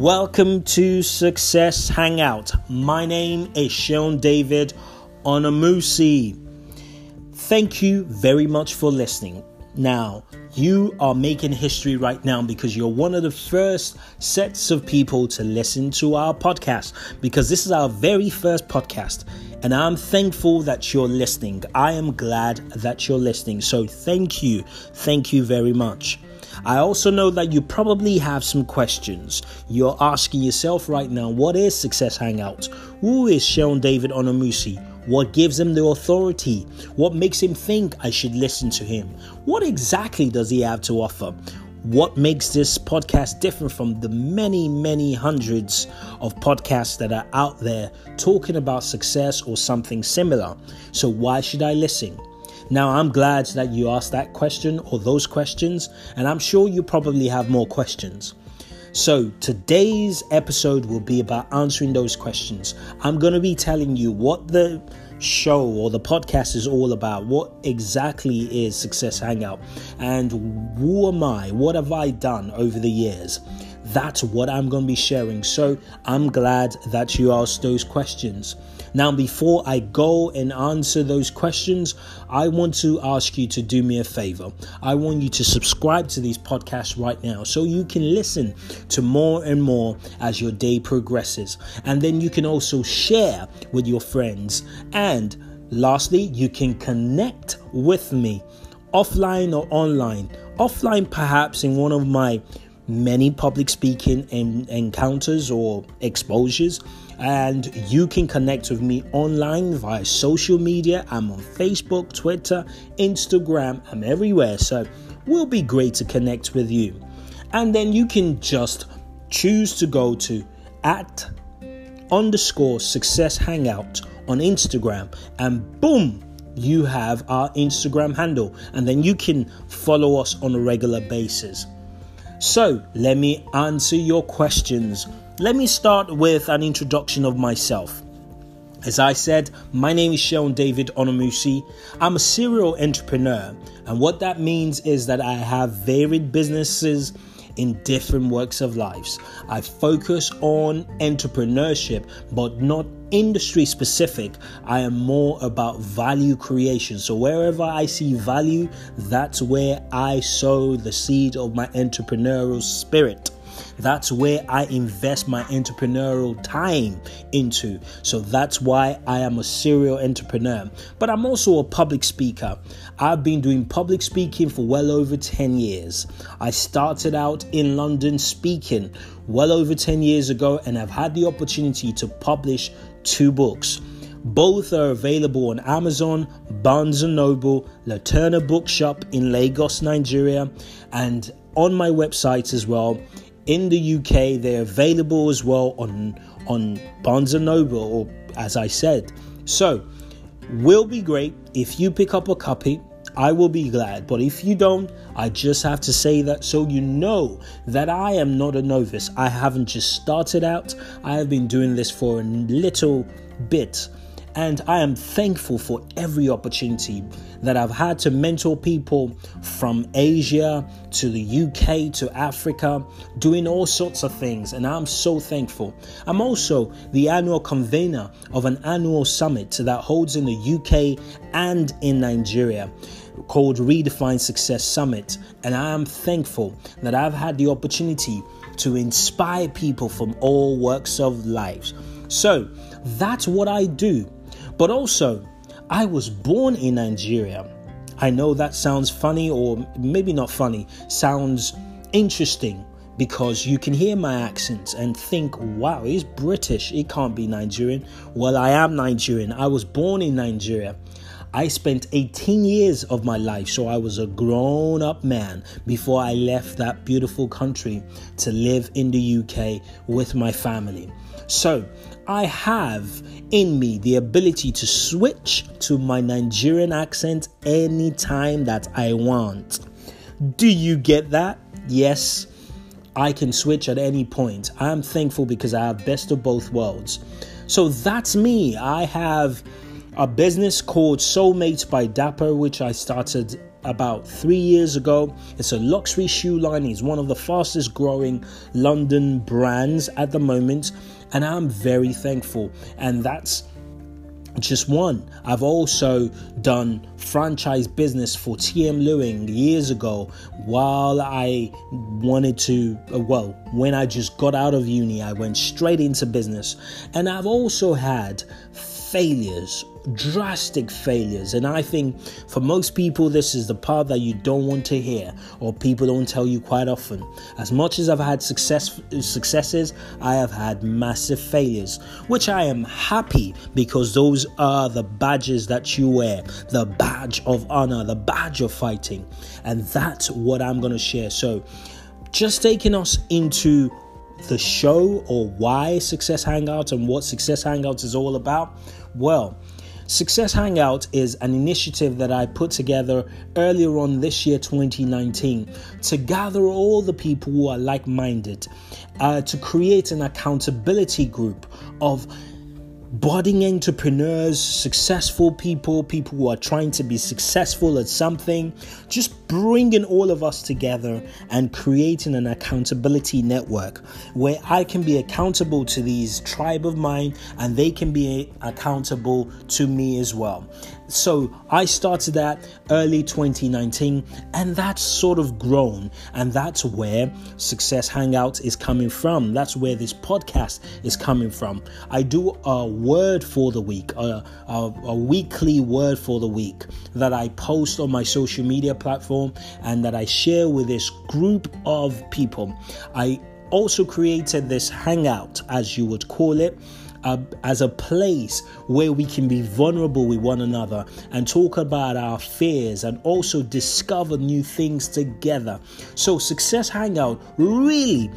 Welcome to Success Hangout. My name is Sheun David Onamusi. Thank you very much for listening. Now, you are making history right now because you're one of the first sets of people to listen to our podcast because this is our very first podcast. And I'm thankful that you're listening. I am glad that you're listening. So, thank you. Thank you very much. I also know that you probably have some questions. You're asking yourself right now, what is Success Hangout? Who is Sheun David Onamusi? What gives him the authority? What makes him think I should listen to him? What exactly does he have to offer? What makes this podcast different from the many, many hundreds of podcasts that are out there talking about success or something similar? So, why should I listen? Now, I'm glad that you asked that question or those questions, and I'm sure you probably have more questions. So, today's episode will be about answering those questions. I'm going to be telling you what the show or the podcast is all about. What exactly is Success Hangout? And who am I? What have I done over the years? That's what I'm going to be sharing. So, I'm glad that you asked those questions. Now, before I go and answer those questions, I want to ask you to do me a favor. I want you to subscribe to these podcasts right now so you can listen to more and more as your day progresses. And then you can also share with your friends. And lastly, you can connect with me offline or online. Offline, perhaps in one of my many public speaking encounters or exposures and you can connect with me online via social media. I'm on Facebook, Twitter, Instagram, I'm everywhere. So, will be great to connect with you. And then you can just choose to go to at underscore success hangout on Instagram, and boom, you have our Instagram handle, and then you can follow us on a regular basis. So, let me answer your questions. Let me start with an introduction of myself. As I said, my name is Sheun David Onamusi. I'm a serial entrepreneur, and what that means is that I have varied businesses in different works of lives. I focus on entrepreneurship, but not industry specific. I am more about value creation. So wherever I see value, that's where I sow the seed of my entrepreneurial spirit. That's where I invest my entrepreneurial time into. So that's why I am a serial entrepreneur. But I'm also a public speaker. I've been doing public speaking for well over 10 years. I started out in London speaking well over 10 years ago and I've had the opportunity to publish two books. Both are available on Amazon, Barnes & Noble, Laterna Bookshop in Lagos, Nigeria, and on my website as well in the UK. They're available as well on on Barnes and Noble, or as I said. So, will be great if you pick up a copy. I will be glad. But if you don't, I just have to say that so you know that I am not a novice. I haven't just started out, I have been doing this for a little bit. And I am thankful for every opportunity that I've had to mentor people from Asia to the UK to Africa, doing all sorts of things. And I'm so thankful. I'm also the annual convener of an annual summit that holds in the UK and in Nigeria called Redefine Success Summit. And I am thankful that I've had the opportunity to inspire people from all walks of life. So that's what I do. But also, I was born in Nigeria. I know that sounds funny, or maybe not funny, sounds interesting because you can hear my accent and think, wow, he's British, he can't be Nigerian. Well, I am Nigerian. I was born in Nigeria. I spent 18 years of my life, so I was a grown up man before I left that beautiful country to live in the UK with my family. So I have in me the ability to switch to my Nigerian accent anytime that I want. Do you get that? Yes, I can switch at any point. I'm thankful because I have best of both worlds. So that's me. I have a business called Soulmates by Dapper, which I started about three years ago. It's a luxury shoe line. It's one of the fastest growing London brands at the moment, and I'm very thankful. And that's just one. I've also done franchise business for TM Lewin years ago while I wanted to, uh, well, when I just got out of uni, I went straight into business. And I've also had failures, drastic failures. And I think for most people, this is the part that you don't want to hear or people don't tell you quite often. As much as I've had success, successes, I have had massive failures, which I am happy because those are the badges that you wear the badge of honor, the badge of fighting. And that's what I'm going to share. So, just taking us into the show or why Success Hangouts and what Success Hangouts is all about? Well, Success Hangout is an initiative that I put together earlier on this year, 2019, to gather all the people who are like minded, uh, to create an accountability group of budding entrepreneurs, successful people, people who are trying to be successful at something, just bringing all of us together and creating an accountability network where I can be accountable to these tribe of mine and they can be accountable to me as well. So I started that early 2019, and that's sort of grown, and that's where Success Hangout is coming from. That's where this podcast is coming from. I do a word for the week, a, a, a weekly word for the week that I post on my social media platform and that I share with this group of people. I also created this hangout, as you would call it as a place where we can be vulnerable with one another and talk about our fears and also discover new things together. So, Success Hangout really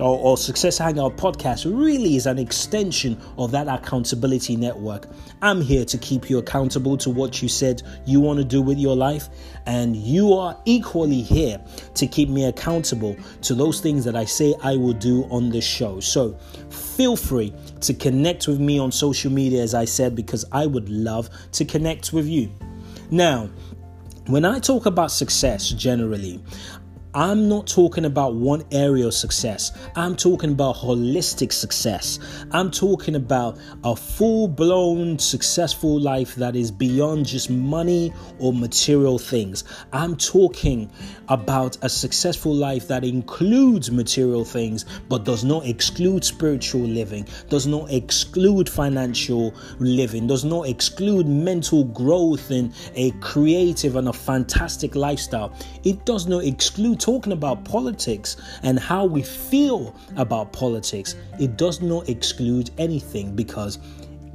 or, or, Success Hangout podcast really is an extension of that accountability network. I'm here to keep you accountable to what you said you want to do with your life, and you are equally here to keep me accountable to those things that I say I will do on the show. So feel free to connect with me on social media, as I said, because I would love to connect with you. Now, when I talk about success generally, I'm not talking about one area of success. I'm talking about holistic success. I'm talking about a full blown successful life that is beyond just money or material things. I'm talking about a successful life that includes material things but does not exclude spiritual living, does not exclude financial living, does not exclude mental growth in a creative and a fantastic lifestyle. It does not exclude talking about politics and how we feel about politics, it does not exclude anything because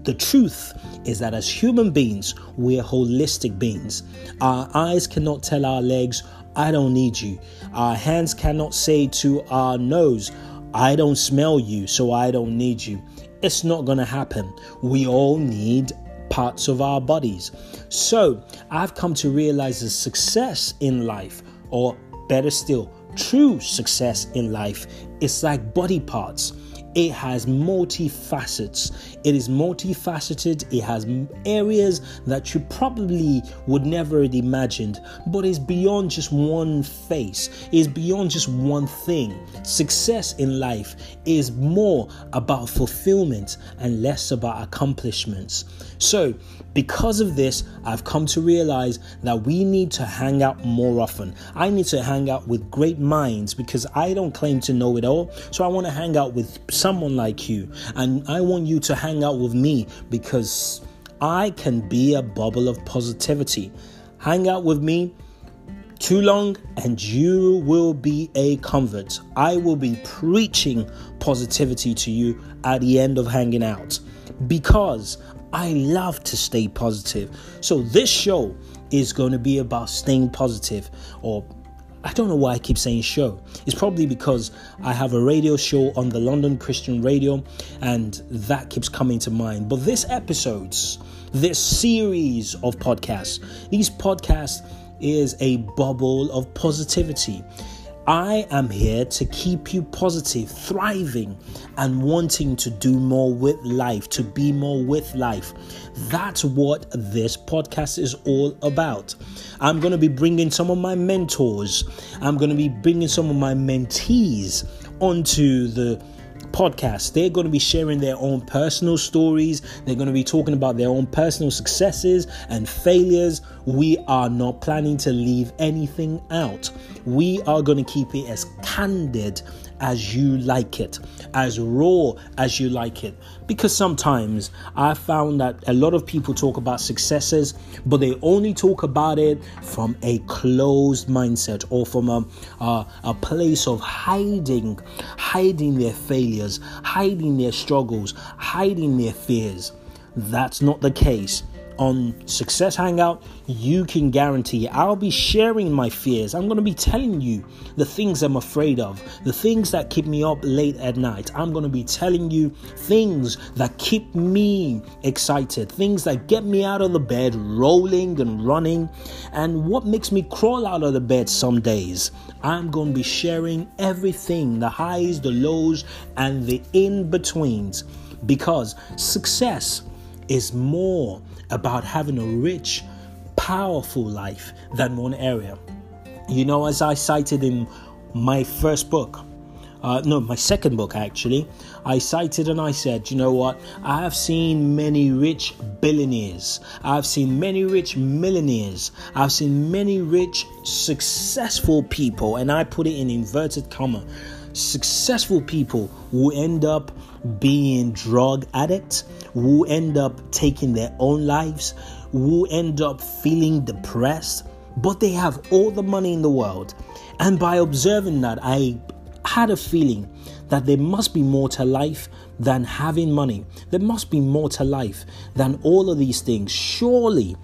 the truth is that as human beings, we are holistic beings. Our eyes cannot tell our legs, I don't need you. Our hands cannot say to our nose, I don't smell you, so I don't need you. It's not going to happen. We all need parts of our bodies. So I've come to realize that success in life or Better still, true success in life is like body parts. It has multi facets. It is multifaceted. It has areas that you probably would never have imagined, but it's beyond just one face. It's beyond just one thing. Success in life is more about fulfillment and less about accomplishments. So, because of this, I've come to realize that we need to hang out more often. I need to hang out with great minds because I don't claim to know it all. So I want to hang out with someone like you. And I want you to hang out with me because I can be a bubble of positivity. Hang out with me too long and you will be a convert. I will be preaching positivity to you at the end of hanging out because I love to stay positive. So this show is going to be about staying positive or I don't know why I keep saying show. It's probably because I have a radio show on the London Christian Radio and that keeps coming to mind. But this episodes, this series of podcasts, these podcasts is a bubble of positivity. I am here to keep you positive, thriving, and wanting to do more with life, to be more with life. That's what this podcast is all about. I'm going to be bringing some of my mentors, I'm going to be bringing some of my mentees onto the podcast. They're going to be sharing their own personal stories. They're going to be talking about their own personal successes and failures. We are not planning to leave anything out. We are going to keep it as candid as you like it, as raw as you like it. Because sometimes I found that a lot of people talk about successes, but they only talk about it from a closed mindset or from a, uh, a place of hiding, hiding their failures, hiding their struggles, hiding their fears. That's not the case on Success Hangout, you can guarantee I'll be sharing my fears. I'm going to be telling you the things I'm afraid of, the things that keep me up late at night. I'm going to be telling you things that keep me excited, things that get me out of the bed, rolling and running, and what makes me crawl out of the bed some days. I'm going to be sharing everything the highs, the lows, and the in betweens because success is more about having a rich, powerful life than one area. You know, as I cited in my first book, uh, no, my second book actually, I cited and I said, you know what? I have seen many rich billionaires. I've seen many rich millionaires. I've seen many rich, successful people, and I put it in inverted comma successful people who end up being drug addicts, who end up taking their own lives, who end up feeling depressed, but they have all the money in the world. And by observing that, I had a feeling that there must be more to life than having money. There must be more to life than all of these things. Surely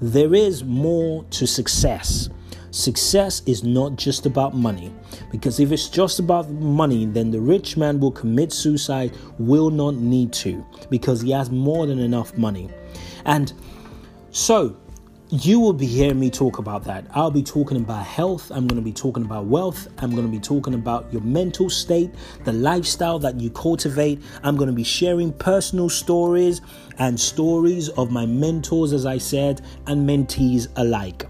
there is more to success. Success is not just about money. Because if it's just about money, then the rich man will commit suicide, will not need to, because he has more than enough money. And so, you will be hearing me talk about that. I'll be talking about health. I'm going to be talking about wealth. I'm going to be talking about your mental state, the lifestyle that you cultivate. I'm going to be sharing personal stories and stories of my mentors, as I said, and mentees alike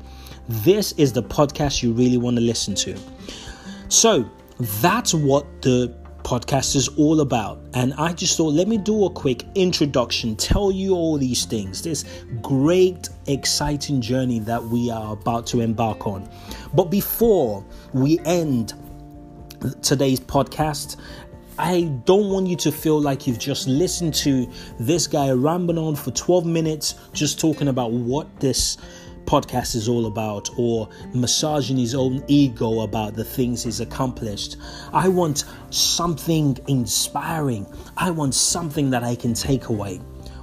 this is the podcast you really want to listen to. So that's what the podcast is all about. And I just thought, let me do a quick introduction, tell you all these things, this great, exciting journey that we are about to embark on. But before we end today's podcast, I don't want you to feel like you've just listened to this guy rambling on for 12 minutes, just talking about what this podcast is all about or massaging his own ego about the things he's accomplished. I want something inspiring. I want something that I can take away.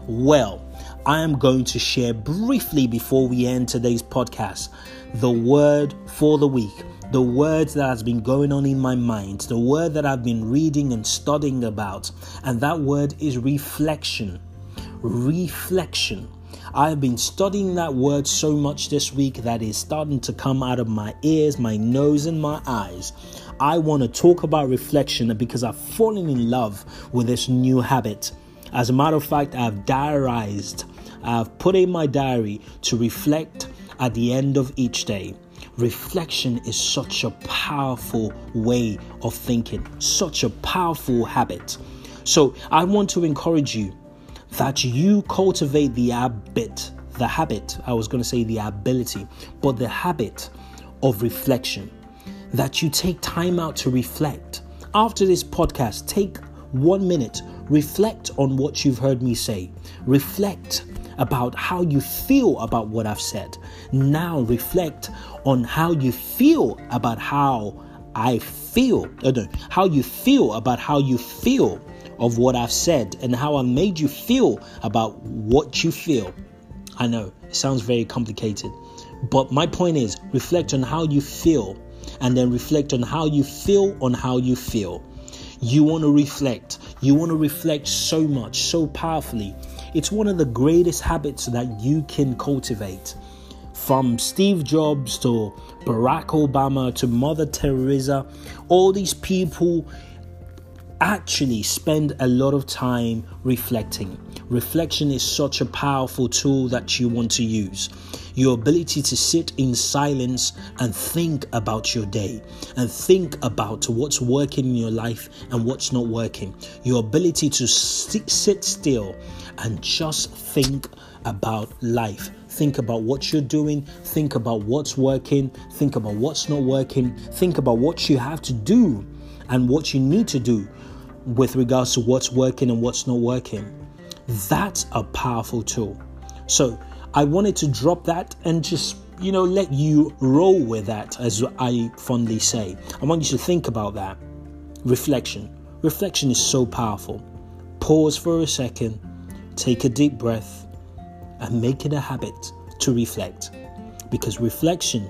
Well, I am going to share briefly before we end today's podcast the word for the week the words that has been going on in my mind, the word that I've been reading and studying about, and that word is reflection. Reflection. I've been studying that word so much this week that it's starting to come out of my ears, my nose, and my eyes. I want to talk about reflection because I've fallen in love with this new habit. As a matter of fact, I've diarized, I've put in my diary to reflect at the end of each day. Reflection is such a powerful way of thinking, such a powerful habit. So, I want to encourage you that you cultivate the habit, the habit, I was going to say the ability, but the habit of reflection. That you take time out to reflect. After this podcast, take one minute, reflect on what you've heard me say. Reflect about how you feel about what I've said. Now reflect on how you feel about how I feel. Uh, no, how you feel about how you feel of what I've said and how I made you feel about what you feel. I know it sounds very complicated, but my point is reflect on how you feel and then reflect on how you feel on how you feel. You want to reflect. You want to reflect so much, so powerfully. It's one of the greatest habits that you can cultivate. from Steve Jobs to Barack Obama to Mother Teresa, all these people actually spend a lot of time reflecting. Reflection is such a powerful tool that you want to use. Your ability to sit in silence and think about your day and think about what's working in your life and what's not working. Your ability to sit still and just think about life. Think about what you're doing, think about what's working, think about what's not working, think about what you have to do and what you need to do with regards to what's working and what's not working. That's a powerful tool. So I wanted to drop that and just, you know, let you roll with that, as I fondly say. I want you to think about that. Reflection. Reflection is so powerful. Pause for a second, take a deep breath, and make it a habit to reflect. Because reflection,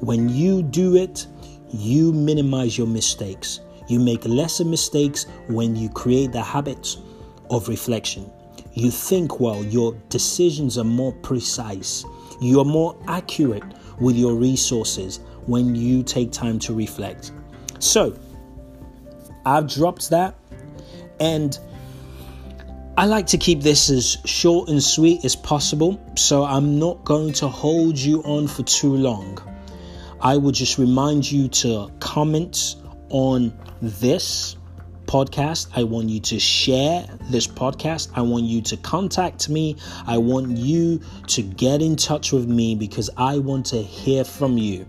when you do it, you minimize your mistakes you make lesser mistakes when you create the habits of reflection. You think well, your decisions are more precise, you are more accurate with your resources when you take time to reflect. So, I've dropped that and I like to keep this as short and sweet as possible, so I'm not going to hold you on for too long. I will just remind you to comment on this podcast. I want you to share this podcast. I want you to contact me. I want you to get in touch with me because I want to hear from you.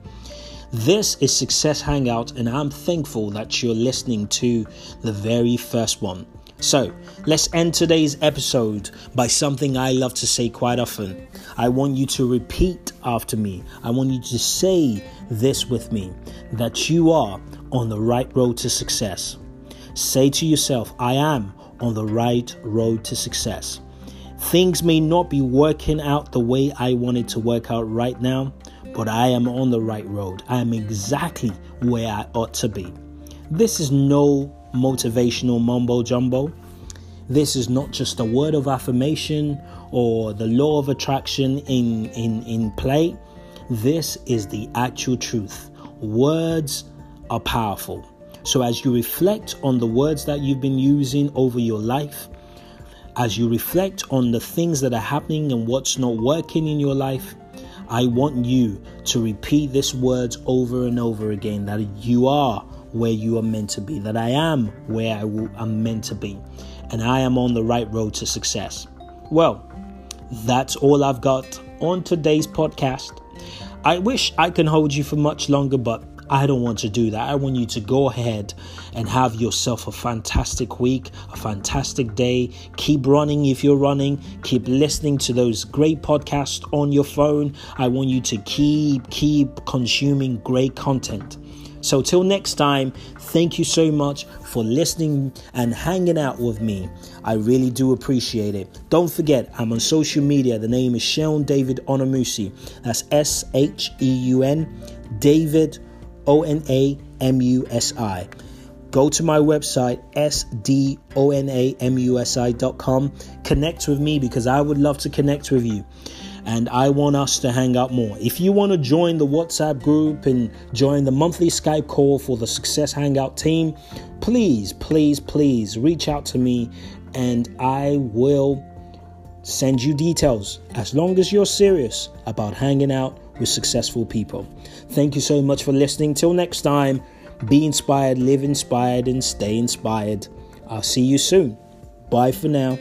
This is Success Hangout, and I'm thankful that you're listening to the very first one. So, let's end today's episode by something I love to say quite often. I want you to repeat after me. I want you to say this with me that you are on the right road to success. Say to yourself, I am on the right road to success. Things may not be working out the way I wanted to work out right now, but I am on the right road. I am exactly where I ought to be. This is no motivational mumbo jumbo. This is not just a word of affirmation or the law of attraction in, in, in play. This is the actual truth. Words are powerful. So, as you reflect on the words that you've been using over your life, as you reflect on the things that are happening and what's not working in your life, I want you to repeat these words over and over again that you are where you are meant to be, that I am where I am meant to be, and I am on the right road to success. Well, that's all I've got on today's podcast. I wish I can hold you for much longer, but I don't want to do that. I want you to go ahead and have yourself a fantastic week, a fantastic day. Keep running if you're running. Keep listening to those great podcasts on your phone. I want you to keep keep consuming great content. So, till next time, thank you so much for listening and hanging out with me. I really do appreciate it. Don't forget, I'm on social media. The name is Sheun David Onamusi. That's S H E U N David O N A M U S I. Go to my website, sdonamusi.com. Connect with me because I would love to connect with you and I want us to hang out more. If you want to join the WhatsApp group and join the monthly Skype call for the Success Hangout team, please, please, please reach out to me and I will send you details as long as you're serious about hanging out with successful people. Thank you so much for listening. Till next time, be inspired, live inspired, and stay inspired. I'll see you soon. Bye for now.